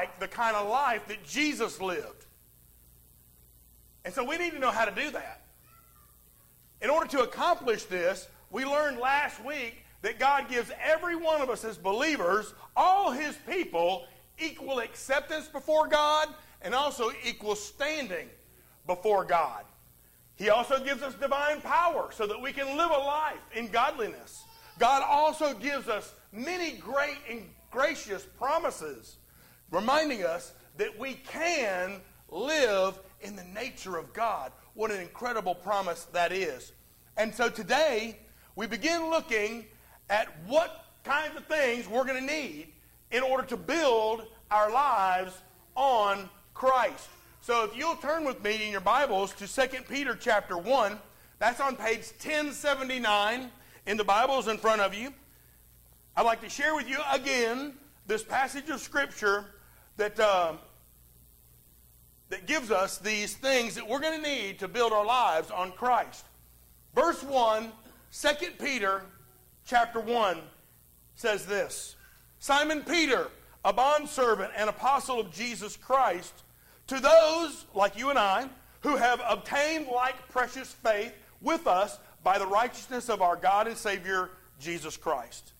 like the kind of life that Jesus lived. And so we need to know how to do that. In order to accomplish this, we learned last week that God gives every one of us as believers, all his people, equal acceptance before God and also equal standing before God. He also gives us divine power so that we can live a life in godliness. God also gives us many great and gracious promises, reminding us that we can live in the nature of God. What an incredible promise that is. And so today, we begin looking at what kinds of things we're going to need in order to build our lives on Christ. So if you'll turn with me in your Bibles to 2 Peter chapter 1, that's on page 1079 in the Bibles in front of you. I'd like to share with you again this passage of Scripture that, uh, that gives us these things that we're going to need to build our lives on Christ. Verse 1, 2 Peter chapter 1 says this Simon Peter, a bondservant and apostle of Jesus Christ, to those like you and I who have obtained like precious faith with us by the righteousness of our God and Savior Jesus Christ.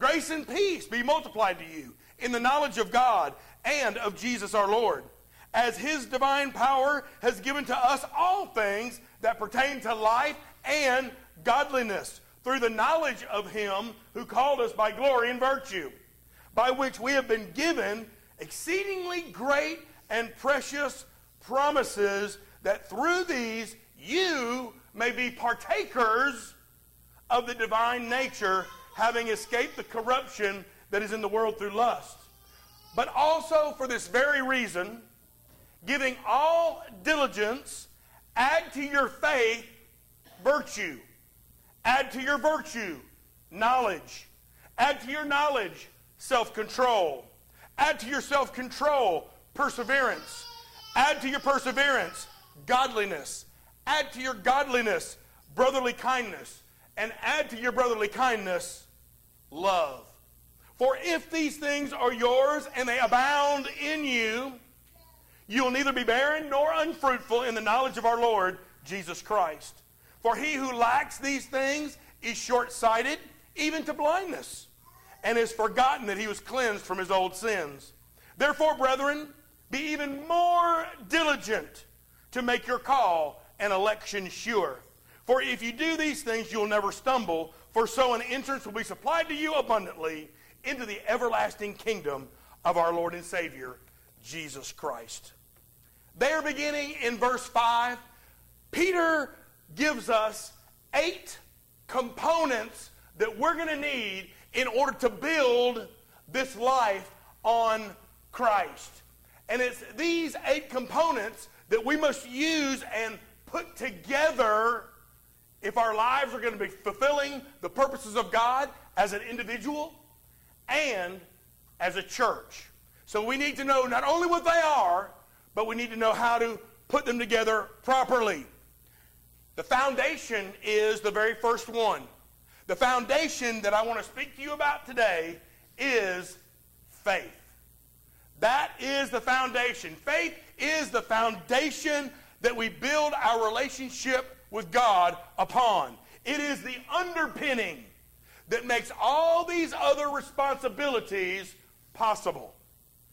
Grace and peace be multiplied to you in the knowledge of God and of Jesus our Lord, as his divine power has given to us all things that pertain to life and godliness through the knowledge of him who called us by glory and virtue, by which we have been given exceedingly great and precious promises, that through these you may be partakers of the divine nature, having escaped the corruption that is in the world through lust. But also for this very reason, giving all diligence, add to your faith virtue Add to your virtue knowledge. Add to your knowledge self control. Add to your self control perseverance. Add to your perseverance godliness. Add to your godliness brotherly kindness. And add to your brotherly kindness love. For if these things are yours and they abound in you, you will neither be barren nor unfruitful in the knowledge of our Lord Jesus Christ. For he who lacks these things is short sighted, even to blindness, and has forgotten that he was cleansed from his old sins. Therefore, brethren, be even more diligent to make your call and election sure. For if you do these things, you'll never stumble, for so an entrance will be supplied to you abundantly into the everlasting kingdom of our Lord and Savior, Jesus Christ. There, beginning in verse 5, Peter gives us eight components that we're going to need in order to build this life on Christ. And it's these eight components that we must use and put together if our lives are going to be fulfilling the purposes of God as an individual and as a church. So we need to know not only what they are, but we need to know how to put them together properly. The foundation is the very first one. The foundation that I want to speak to you about today is faith. That is the foundation. Faith is the foundation that we build our relationship with God upon. It is the underpinning that makes all these other responsibilities possible.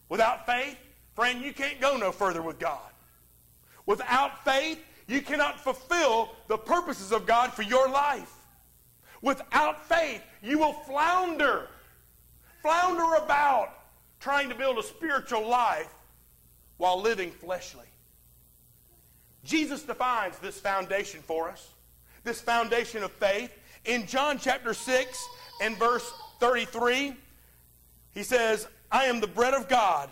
Without faith, friend, you can't go no further with God. Without faith, you cannot fulfill the purposes of God for your life. Without faith, you will flounder, flounder about trying to build a spiritual life while living fleshly. Jesus defines this foundation for us, this foundation of faith. In John chapter 6 and verse 33, he says, I am the bread of God.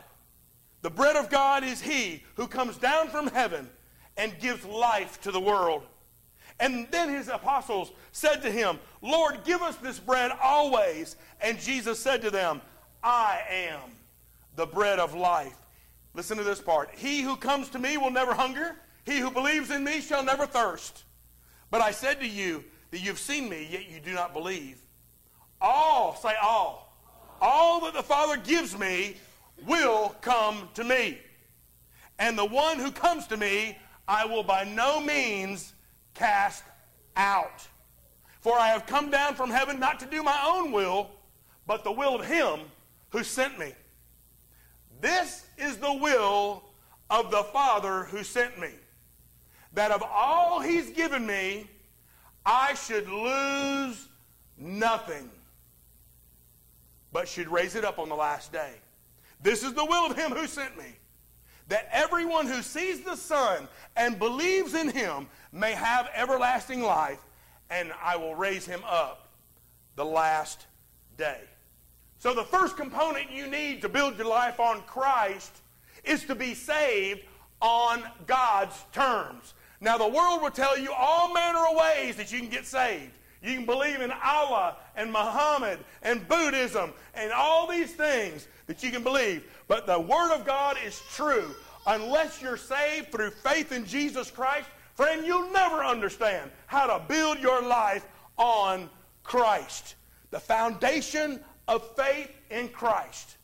The bread of God is he who comes down from heaven and gives life to the world. And then his apostles said to him, Lord, give us this bread always. And Jesus said to them, I am the bread of life. Listen to this part. He who comes to me will never hunger. He who believes in me shall never thirst. But I said to you that you've seen me, yet you do not believe. All, say all, all that the Father gives me will come to me. And the one who comes to me, I will by no means cast out. For I have come down from heaven not to do my own will, but the will of him who sent me. This is the will of the Father who sent me, that of all he's given me, I should lose nothing, but should raise it up on the last day. This is the will of him who sent me, that everyone who sees the Son and believes in him may have everlasting life, and I will raise him up the last day. So, the first component you need to build your life on Christ is to be saved on God's terms. Now, the world will tell you all manner of ways that you can get saved. You can believe in Allah and Muhammad and Buddhism and all these things that you can believe. But the Word of God is true. Unless you're saved through faith in Jesus Christ, friend, you'll never understand how to build your life on Christ. The foundation of faith in Christ.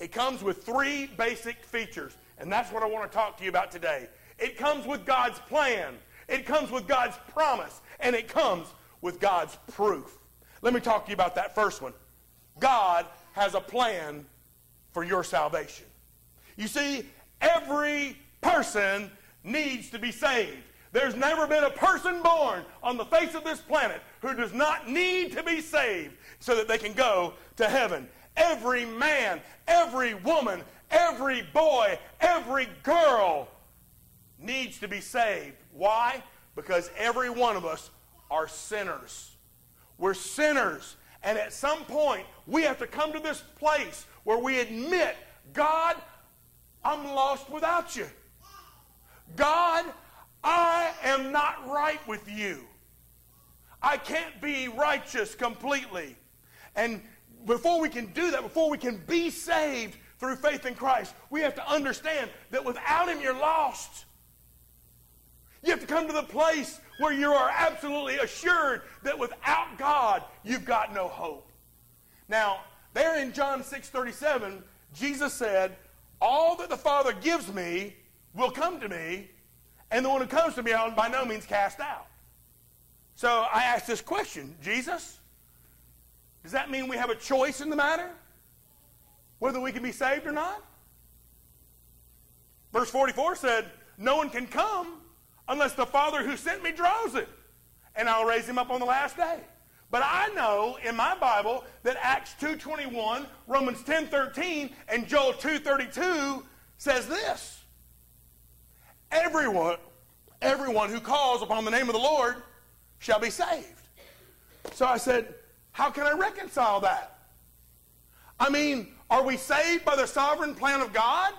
It comes with three basic features, and that's what I want to talk to you about today. It comes with God's plan, it comes with God's promise, and it comes with God's proof. Let me talk to you about that first one. God has a plan for your salvation. You see, every person needs to be saved. There's never been a person born on the face of this planet who does not need to be saved so that they can go to heaven. Every man, every woman, every boy, every girl needs to be saved. Why? Because every one of us are sinners. We're sinners. And at some point, we have to come to this place where we admit, God, I'm lost without you. God, I am not right with you. I can't be righteous completely. And before we can do that, before we can be saved through faith in Christ, we have to understand that without Him, you're lost. You have to come to the place where you are absolutely assured that without God, you've got no hope. Now, there in John 6 37, Jesus said, All that the Father gives me will come to me, and the one who comes to me I'll by no means cast out. So I asked this question Jesus, does that mean we have a choice in the matter? Whether we can be saved or not? Verse 44 said, No one can come unless the Father who sent me draws it, and I'll raise him up on the last day. But I know in my Bible that Acts 2.21, Romans 10.13, and Joel 2.32 says this. Everyone, everyone who calls upon the name of the Lord shall be saved. So I said, how can I reconcile that? I mean, are we saved by the sovereign plan of God?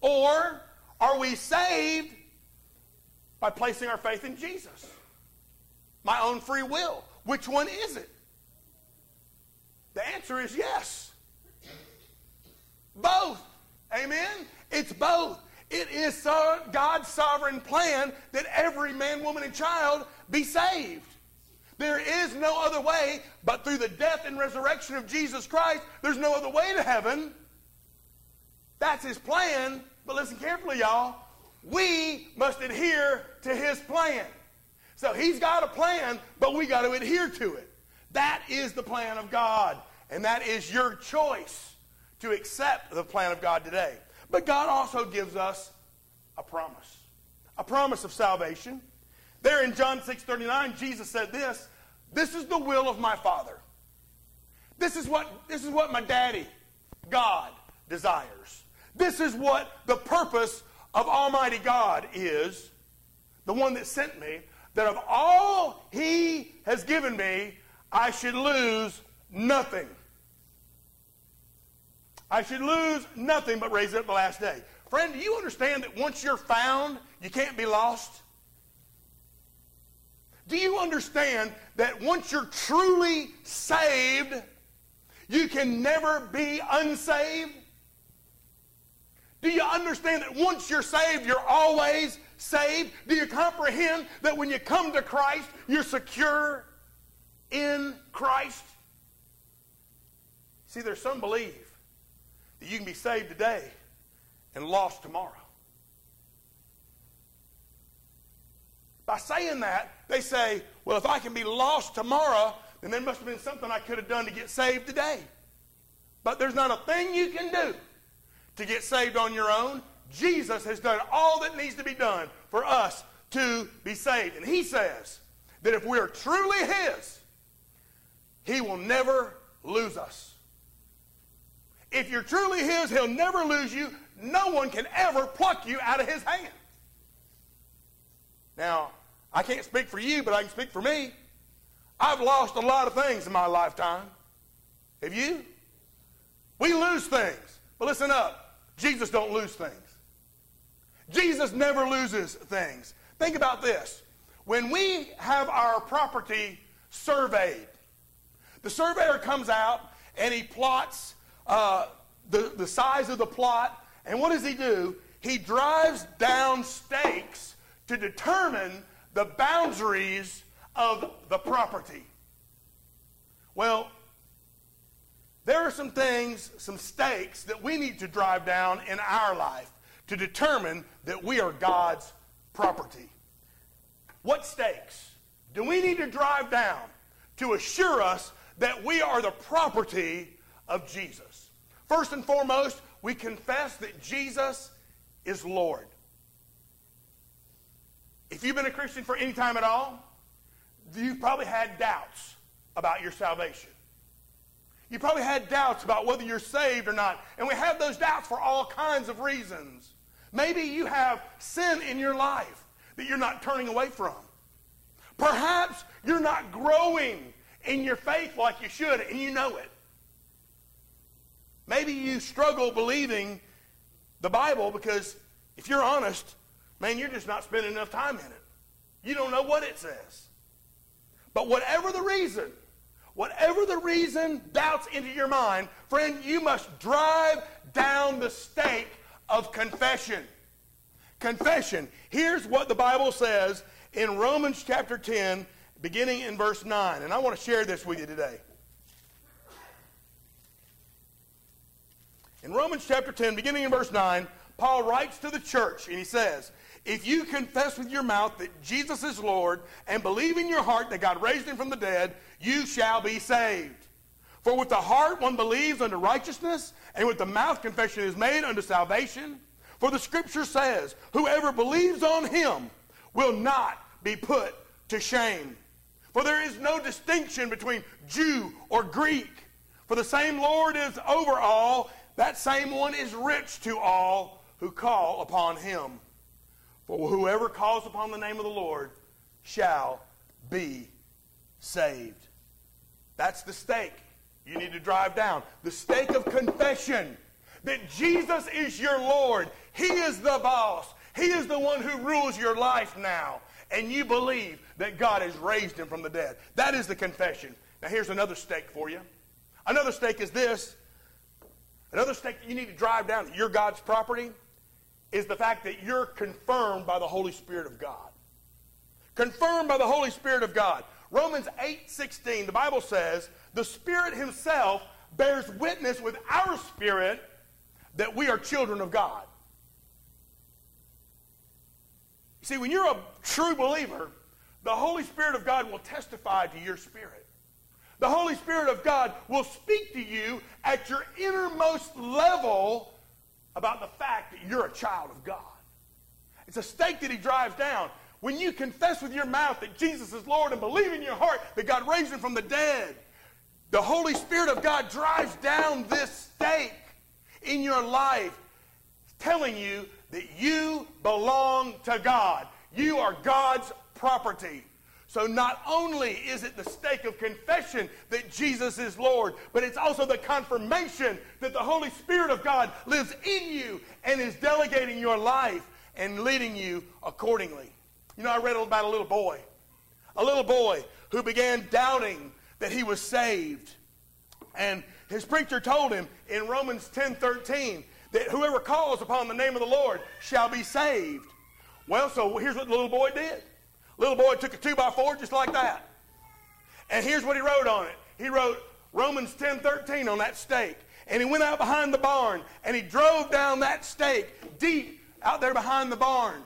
Or are we saved by placing our faith in Jesus. My own free will. Which one is it? The answer is yes. Both. Amen? It's both. It is so God's sovereign plan that every man, woman, and child be saved. There is no other way but through the death and resurrection of Jesus Christ. There's no other way to heaven. That's his plan. But listen carefully, y'all we must adhere to his plan. So he's got a plan, but we got to adhere to it. That is the plan of God, and that is your choice to accept the plan of God today. But God also gives us a promise. A promise of salvation. There in John 6:39, Jesus said this, "This is the will of my Father." This is what this is what my daddy, God, desires. This is what the purpose of Almighty God is the one that sent me, that of all He has given me, I should lose nothing. I should lose nothing but raise it up the last day. Friend, do you understand that once you're found, you can't be lost? Do you understand that once you're truly saved, you can never be unsaved? Do you understand that once you're saved, you're always saved? Do you comprehend that when you come to Christ, you're secure in Christ? See, there's some believe that you can be saved today and lost tomorrow. By saying that, they say, well, if I can be lost tomorrow, then there must have been something I could have done to get saved today. But there's not a thing you can do to get saved on your own. Jesus has done all that needs to be done for us to be saved. And he says that if we are truly his, he will never lose us. If you're truly his, he'll never lose you. No one can ever pluck you out of his hand. Now, I can't speak for you, but I can speak for me. I've lost a lot of things in my lifetime. Have you? We lose things. But listen up. Jesus don't lose things. Jesus never loses things. Think about this. When we have our property surveyed, the surveyor comes out and he plots uh, the, the size of the plot. And what does he do? He drives down stakes to determine the boundaries of the property. Well, there are some things, some stakes that we need to drive down in our life to determine that we are God's property. What stakes do we need to drive down to assure us that we are the property of Jesus? First and foremost, we confess that Jesus is Lord. If you've been a Christian for any time at all, you've probably had doubts about your salvation. You probably had doubts about whether you're saved or not. And we have those doubts for all kinds of reasons. Maybe you have sin in your life that you're not turning away from. Perhaps you're not growing in your faith like you should, and you know it. Maybe you struggle believing the Bible because if you're honest, man, you're just not spending enough time in it. You don't know what it says. But whatever the reason, whatever the reason doubts into your mind, friend, you must drive down the stake of confession. Confession. Here's what the Bible says in Romans chapter 10, beginning in verse 9. And I want to share this with you today. In Romans chapter 10, beginning in verse 9, Paul writes to the church and he says, If you confess with your mouth that Jesus is Lord and believe in your heart that God raised him from the dead, you shall be saved. For with the heart one believes unto righteousness, and with the mouth confession is made unto salvation. For the scripture says, Whoever believes on him will not be put to shame. For there is no distinction between Jew or Greek. For the same Lord is over all, that same one is rich to all who call upon him. For whoever calls upon the name of the Lord shall be saved. That's the stake you need to drive down. The stake of confession that Jesus is your Lord. He is the boss. He is the one who rules your life now. And you believe that God has raised him from the dead. That is the confession. Now, here's another stake for you. Another stake is this. Another stake that you need to drive down you're God's property is the fact that you're confirmed by the Holy Spirit of God. Confirmed by the Holy Spirit of God. Romans 8 16, the Bible says, the Spirit Himself bears witness with our spirit that we are children of God. See, when you're a true believer, the Holy Spirit of God will testify to your spirit. The Holy Spirit of God will speak to you at your innermost level about the fact that you're a child of God. It's a stake that he drives down. When you confess with your mouth that Jesus is Lord and believe in your heart that God raised him from the dead, the Holy Spirit of God drives down this stake in your life, telling you that you belong to God. You are God's property. So not only is it the stake of confession that Jesus is Lord, but it's also the confirmation that the Holy Spirit of God lives in you and is delegating your life and leading you accordingly. You know, I read about a little boy, a little boy who began doubting that he was saved. And his preacher told him in Romans 10 13 that whoever calls upon the name of the Lord shall be saved. Well, so here's what the little boy did. Little boy took a two by four just like that. And here's what he wrote on it. He wrote Romans 10 13 on that stake. and he went out behind the barn and he drove down that stake deep out there behind the barn.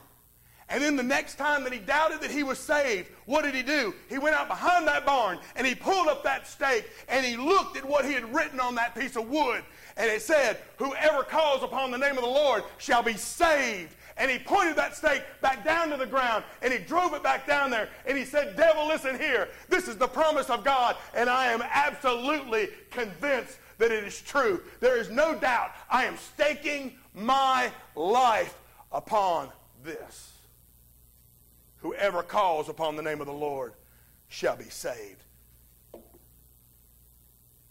And then the next time that he doubted that he was saved, what did he do? He went out behind that barn and he pulled up that stake and he looked at what he had written on that piece of wood. And it said, Whoever calls upon the name of the Lord shall be saved. And he pointed that stake back down to the ground and he drove it back down there. And he said, Devil, listen here. This is the promise of God. And I am absolutely convinced that it is true. There is no doubt. I am staking my life upon this. Whoever calls upon the name of the Lord shall be saved.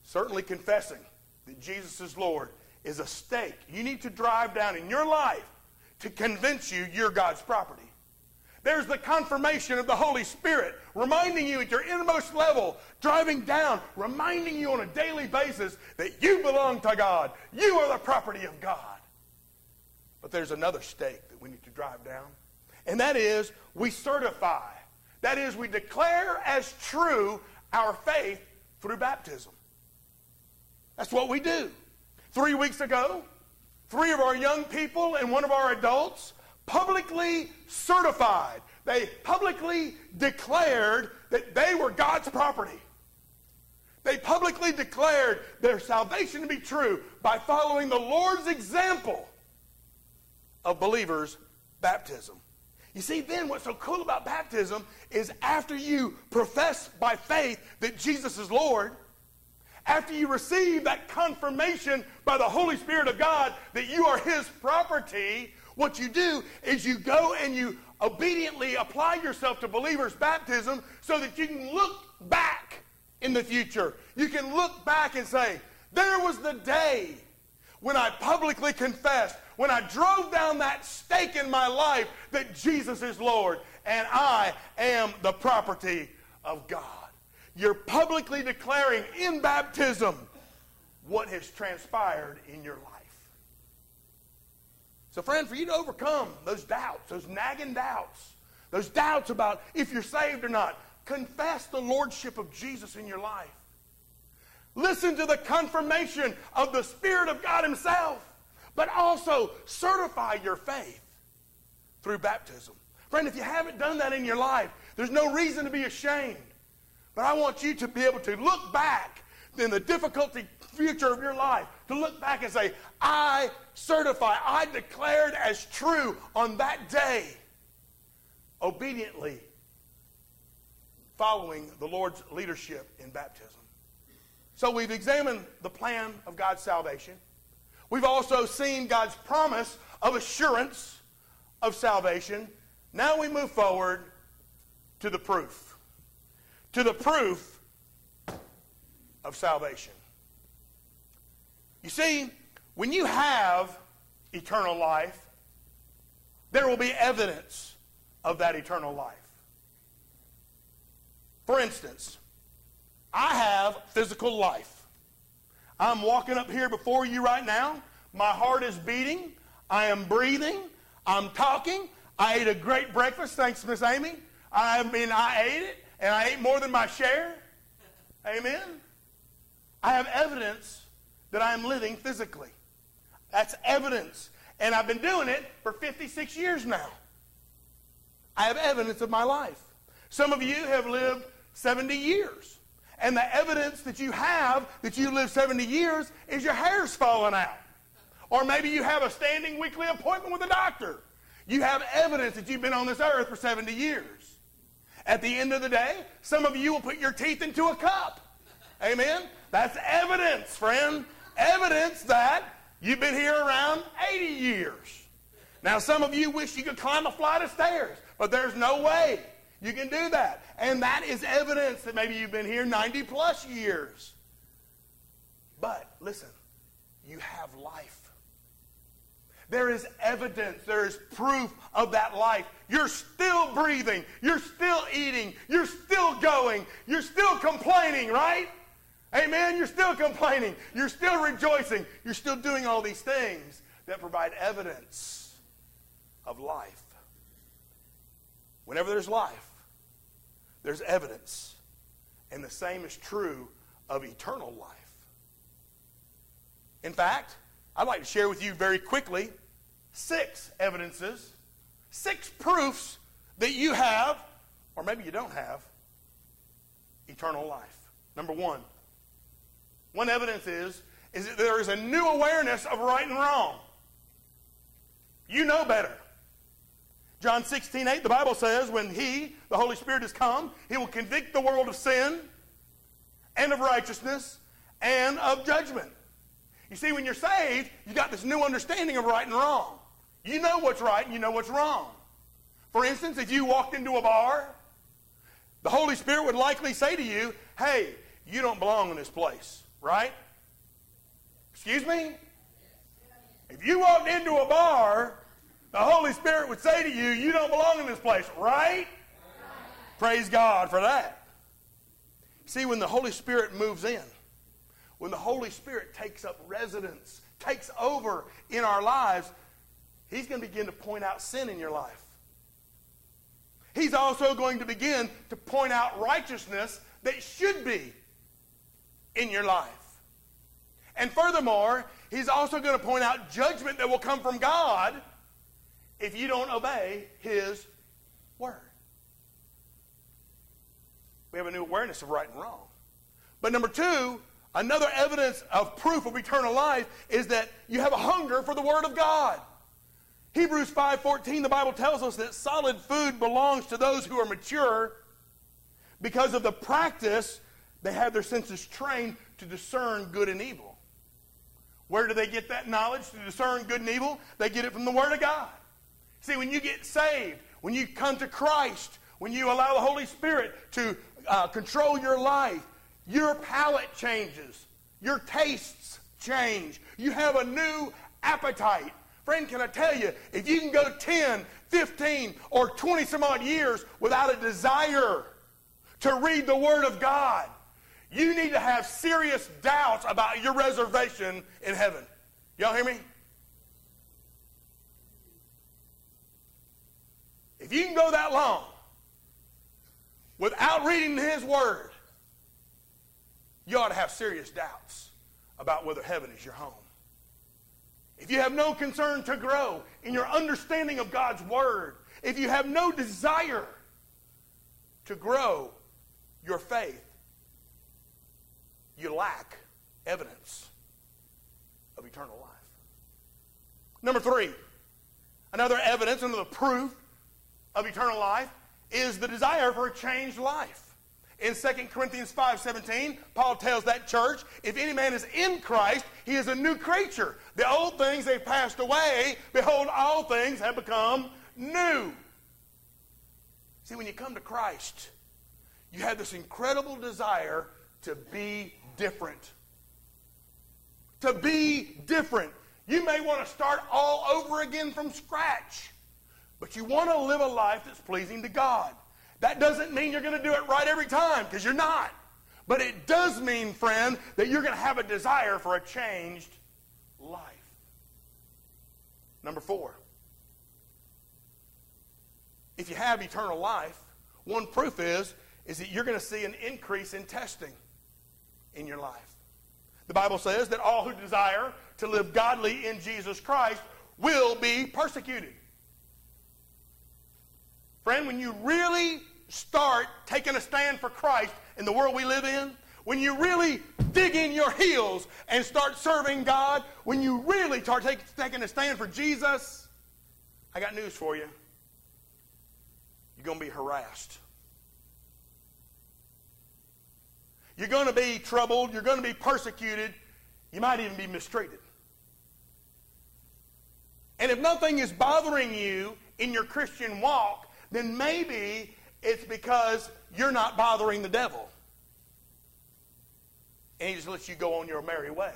Certainly confessing that Jesus is Lord is a stake you need to drive down in your life to convince you you're God's property. There's the confirmation of the Holy Spirit reminding you at your innermost level, driving down, reminding you on a daily basis that you belong to God. You are the property of God. But there's another stake that we need to drive down, and that is we certify. That is, we declare as true our faith through baptism. That's what we do. Three weeks ago, three of our young people and one of our adults publicly certified. They publicly declared that they were God's property. They publicly declared their salvation to be true by following the Lord's example of believers' baptism. You see, then what's so cool about baptism is after you profess by faith that Jesus is Lord, after you receive that confirmation by the Holy Spirit of God that you are His property, what you do is you go and you obediently apply yourself to believers' baptism so that you can look back in the future. You can look back and say, There was the day when I publicly confessed, when I drove down that stake in my life that Jesus is Lord and I am the property of God. You're publicly declaring in baptism what has transpired in your life. So, friend, for you to overcome those doubts, those nagging doubts, those doubts about if you're saved or not, confess the lordship of Jesus in your life. Listen to the confirmation of the Spirit of God Himself, but also certify your faith through baptism. Friend, if you haven't done that in your life, there's no reason to be ashamed. But I want you to be able to look back in the difficulty future of your life, to look back and say, I certify, I declared as true on that day, obediently following the Lord's leadership in baptism. So we've examined the plan of God's salvation. We've also seen God's promise of assurance of salvation. Now we move forward to the proof. To the proof of salvation. You see, when you have eternal life, there will be evidence of that eternal life. For instance, I have physical life. I'm walking up here before you right now. My heart is beating. I am breathing. I'm talking. I ate a great breakfast. Thanks, Miss Amy. I mean, I ate it, and I ate more than my share. Amen. I have evidence that I am living physically. That's evidence. And I've been doing it for 56 years now. I have evidence of my life. Some of you have lived 70 years. And the evidence that you have that you lived 70 years is your hair's falling out. Or maybe you have a standing weekly appointment with a doctor. You have evidence that you've been on this earth for 70 years. At the end of the day, some of you will put your teeth into a cup. Amen? That's evidence, friend. Evidence that you've been here around 80 years. Now, some of you wish you could climb a flight of stairs, but there's no way you can do that. And that is evidence that maybe you've been here 90 plus years. But listen, you have life. There is evidence, there is proof of that life. You're still breathing, you're still eating, you're still going, you're still complaining, right? Amen. You're still complaining. You're still rejoicing. You're still doing all these things that provide evidence of life. Whenever there's life, there's evidence. And the same is true of eternal life. In fact, I'd like to share with you very quickly six evidences, six proofs that you have, or maybe you don't have, eternal life. Number one, one evidence is, is that there is a new awareness of right and wrong. You know better. John 16, 8, the Bible says, when He, the Holy Spirit, has come, He will convict the world of sin and of righteousness and of judgment. You see, when you're saved, you got this new understanding of right and wrong. You know what's right and you know what's wrong. For instance, if you walked into a bar, the Holy Spirit would likely say to you, hey, you don't belong in this place, right? Excuse me? If you walked into a bar, the Holy Spirit would say to you, you don't belong in this place, right? Praise God for that. See, when the Holy Spirit moves in, when the Holy Spirit takes up residence, takes over in our lives, He's going to begin to point out sin in your life. He's also going to begin to point out righteousness that should be in your life. And furthermore, He's also going to point out judgment that will come from God if you don't obey His word. We have a new awareness of right and wrong. But number two, another evidence of proof of eternal life is that you have a hunger for the Word of God. Hebrews 5:14 the Bible tells us that solid food belongs to those who are mature because of the practice they have their senses trained to discern good and evil. Where do they get that knowledge to discern good and evil? They get it from the Word of God. See, when you get saved, when you come to Christ, when you allow the Holy Spirit to uh, control your life, your palate changes, your tastes change. You have a new appetite Friend, can I tell you, if you can go 10, 15, or 20 some odd years without a desire to read the Word of God, you need to have serious doubts about your reservation in heaven. Y'all hear me? If you can go that long without reading His Word, you ought to have serious doubts about whether heaven is your home if you have no concern to grow in your understanding of God's Word, if you have no desire to grow your faith, you lack evidence of eternal life. Number three, another evidence, another proof of eternal life is the desire for a changed life. In 2 Corinthians 5:17, Paul tells that church, if any man is in Christ, he is a new creature. The old things they've passed away, behold all things have become new. See, when you come to Christ, you have this incredible desire to be different. To be different. You may want to start all over again from scratch, but you want to live a life that's pleasing to God. That doesn't mean you're going to do it right every time, because you're not. But it does mean, friend, that you're going to have a desire for a changed life. Number four, if you have eternal life, one proof is, is that you're going to see an increase in testing in your life. The Bible says that all who desire to live godly in Jesus Christ will be persecuted. Friend, when you really start taking a stand for Christ in the world we live in, when you really dig in your heels and start serving God, when you really start take, taking a stand for Jesus, I got news for you. You're going to be harassed. You're going to be troubled. You're going to be persecuted. You might even be mistreated. And if nothing is bothering you in your Christian walk, then maybe it's because you're not bothering the devil. And he just lets you go on your merry way.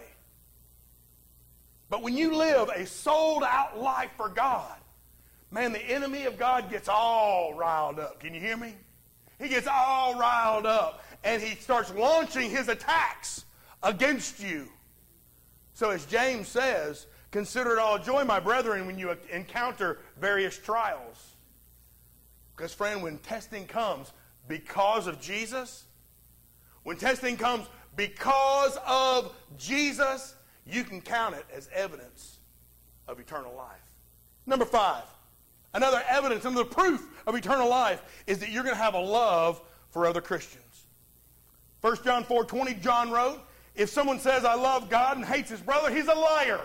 But when you live a sold out life for God, man, the enemy of God gets all riled up. Can you hear me? He gets all riled up and he starts launching his attacks against you. So, as James says, consider it all joy, my brethren, when you encounter various trials because, friend, when testing comes because of Jesus, when testing comes because of Jesus, you can count it as evidence of eternal life. Number five, another evidence, another proof of eternal life is that you're going to have a love for other Christians. 1 John 4 20, John wrote, If someone says, I love God and hates his brother, he's a liar.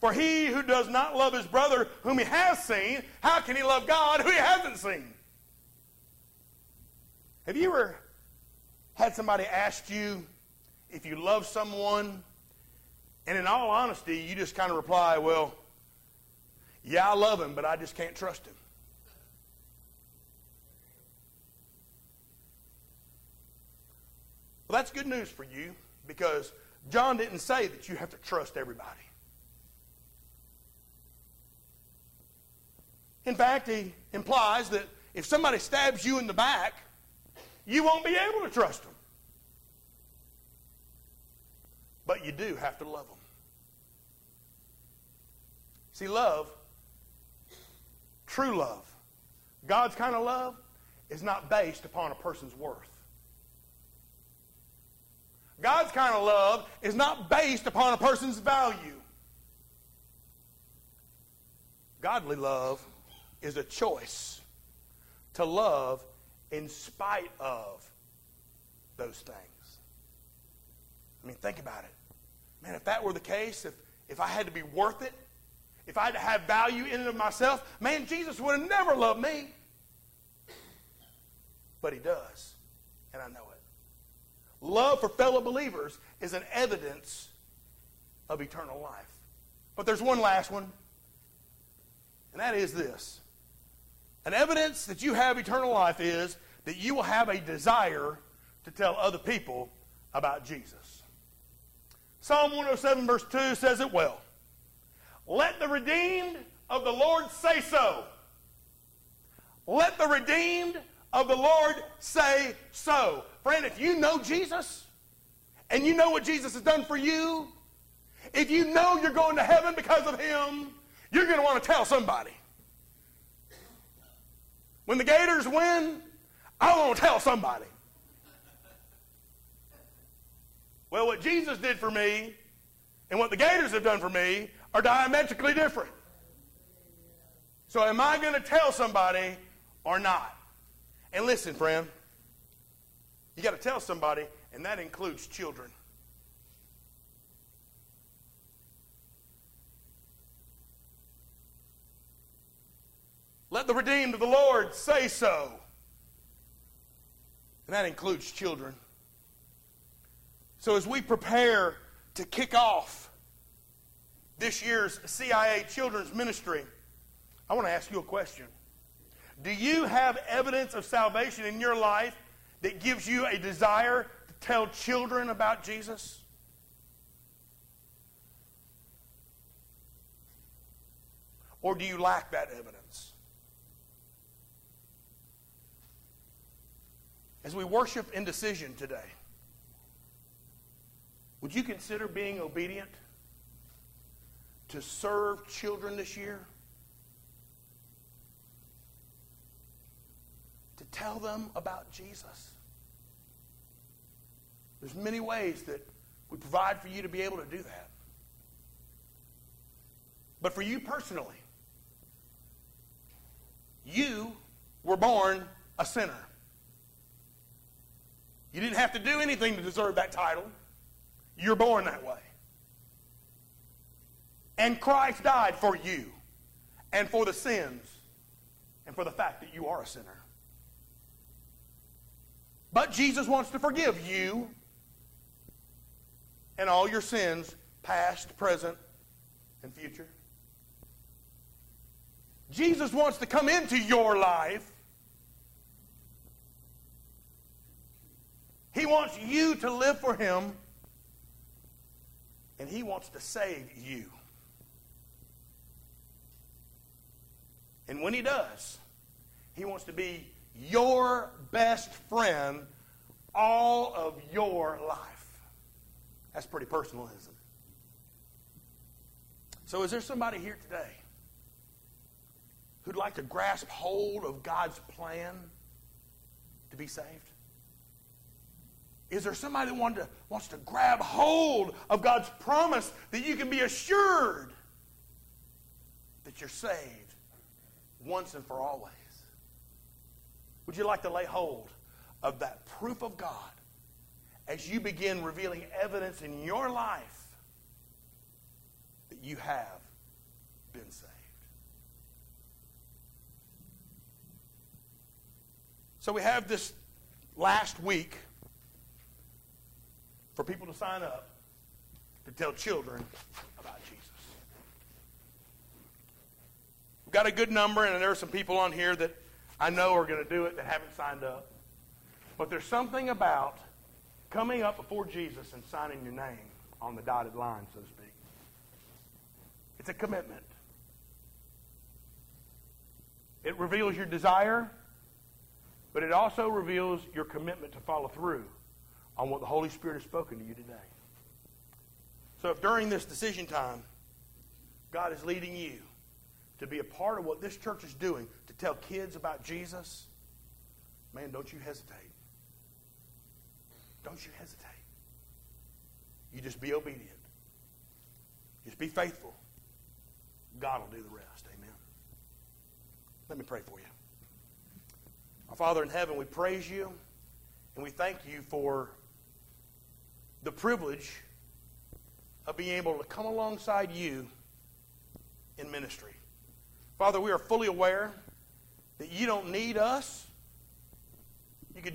For he who does not love his brother whom he has seen, how can he love God who he hasn't seen? Have you ever had somebody ask you if you love someone, and in all honesty, you just kind of reply, Well, yeah, I love him, but I just can't trust him? Well, that's good news for you because John didn't say that you have to trust everybody. In fact, he implies that if somebody stabs you in the back, you won't be able to trust them. But you do have to love them. See, love, true love, God's kind of love, is not based upon a person's worth. God's kind of love is not based upon a person's value. Godly love is a choice to love in spite of those things. I mean, think about it. Man, if that were the case, if, if I had to be worth it, if I had to have value in and of myself, man, Jesus would have never loved me. But he does, and I know it. Love for fellow believers is an evidence of eternal life. But there's one last one, and that is this. An evidence that you have eternal life is that you will have a desire to tell other people about Jesus. Psalm 107, verse 2 says it well. Let the redeemed of the Lord say so. Let the redeemed of the Lord say so. Friend, if you know Jesus and you know what Jesus has done for you, if you know you're going to heaven because of him, you're going to want to tell somebody. When the Gators win, I want to tell somebody. Well, what Jesus did for me and what the Gators have done for me are diametrically different. So, am I going to tell somebody or not? And listen, friend, you got to tell somebody, and that includes children. Let the redeemed of the Lord say so. And that includes children. So as we prepare to kick off this year's CIA Children's Ministry, I want to ask you a question. Do you have evidence of salvation in your life that gives you a desire to tell children about Jesus? Or do you lack that evidence? As we worship indecision today, would you consider being obedient to serve children this year? To tell them about Jesus? There's many ways that we provide for you to be able to do that. But for you personally, you were born a sinner. You didn't have to do anything to deserve that title. You're born that way. And Christ died for you and for the sins and for the fact that you are a sinner. But Jesus wants to forgive you and all your sins, past, present, and future. Jesus wants to come into your life. He wants you to live for Him, and He wants to save you. And when He does, He wants to be your best friend all of your life. That's pretty personal, isn't it? So, is there somebody here today who'd like to grasp hold of God's plan to be saved? Is there somebody that to, wants to grab hold of God's promise that you can be assured that you're saved once and for always? Would you like to lay hold of that proof of God as you begin revealing evidence in your life that you have been saved? So we have this last week for people to sign up to tell children about Jesus. We've got a good number, and there are some people on here that I know are going to do it that haven't signed up. But there's something about coming up before Jesus and signing your name on the dotted line, so to speak. It's a commitment. It reveals your desire, but it also reveals your commitment to follow through on what the Holy Spirit has spoken to you today. So if during this decision time, God is leading you to be a part of what this church is doing to tell kids about Jesus, man, don't you hesitate. Don't you hesitate. You just be obedient. Just be faithful. God will do the rest. Amen. Let me pray for you. Our Father in heaven, we praise you and we thank you for the privilege of being able to come alongside you in ministry. Father, we are fully aware that you don't need us. You could do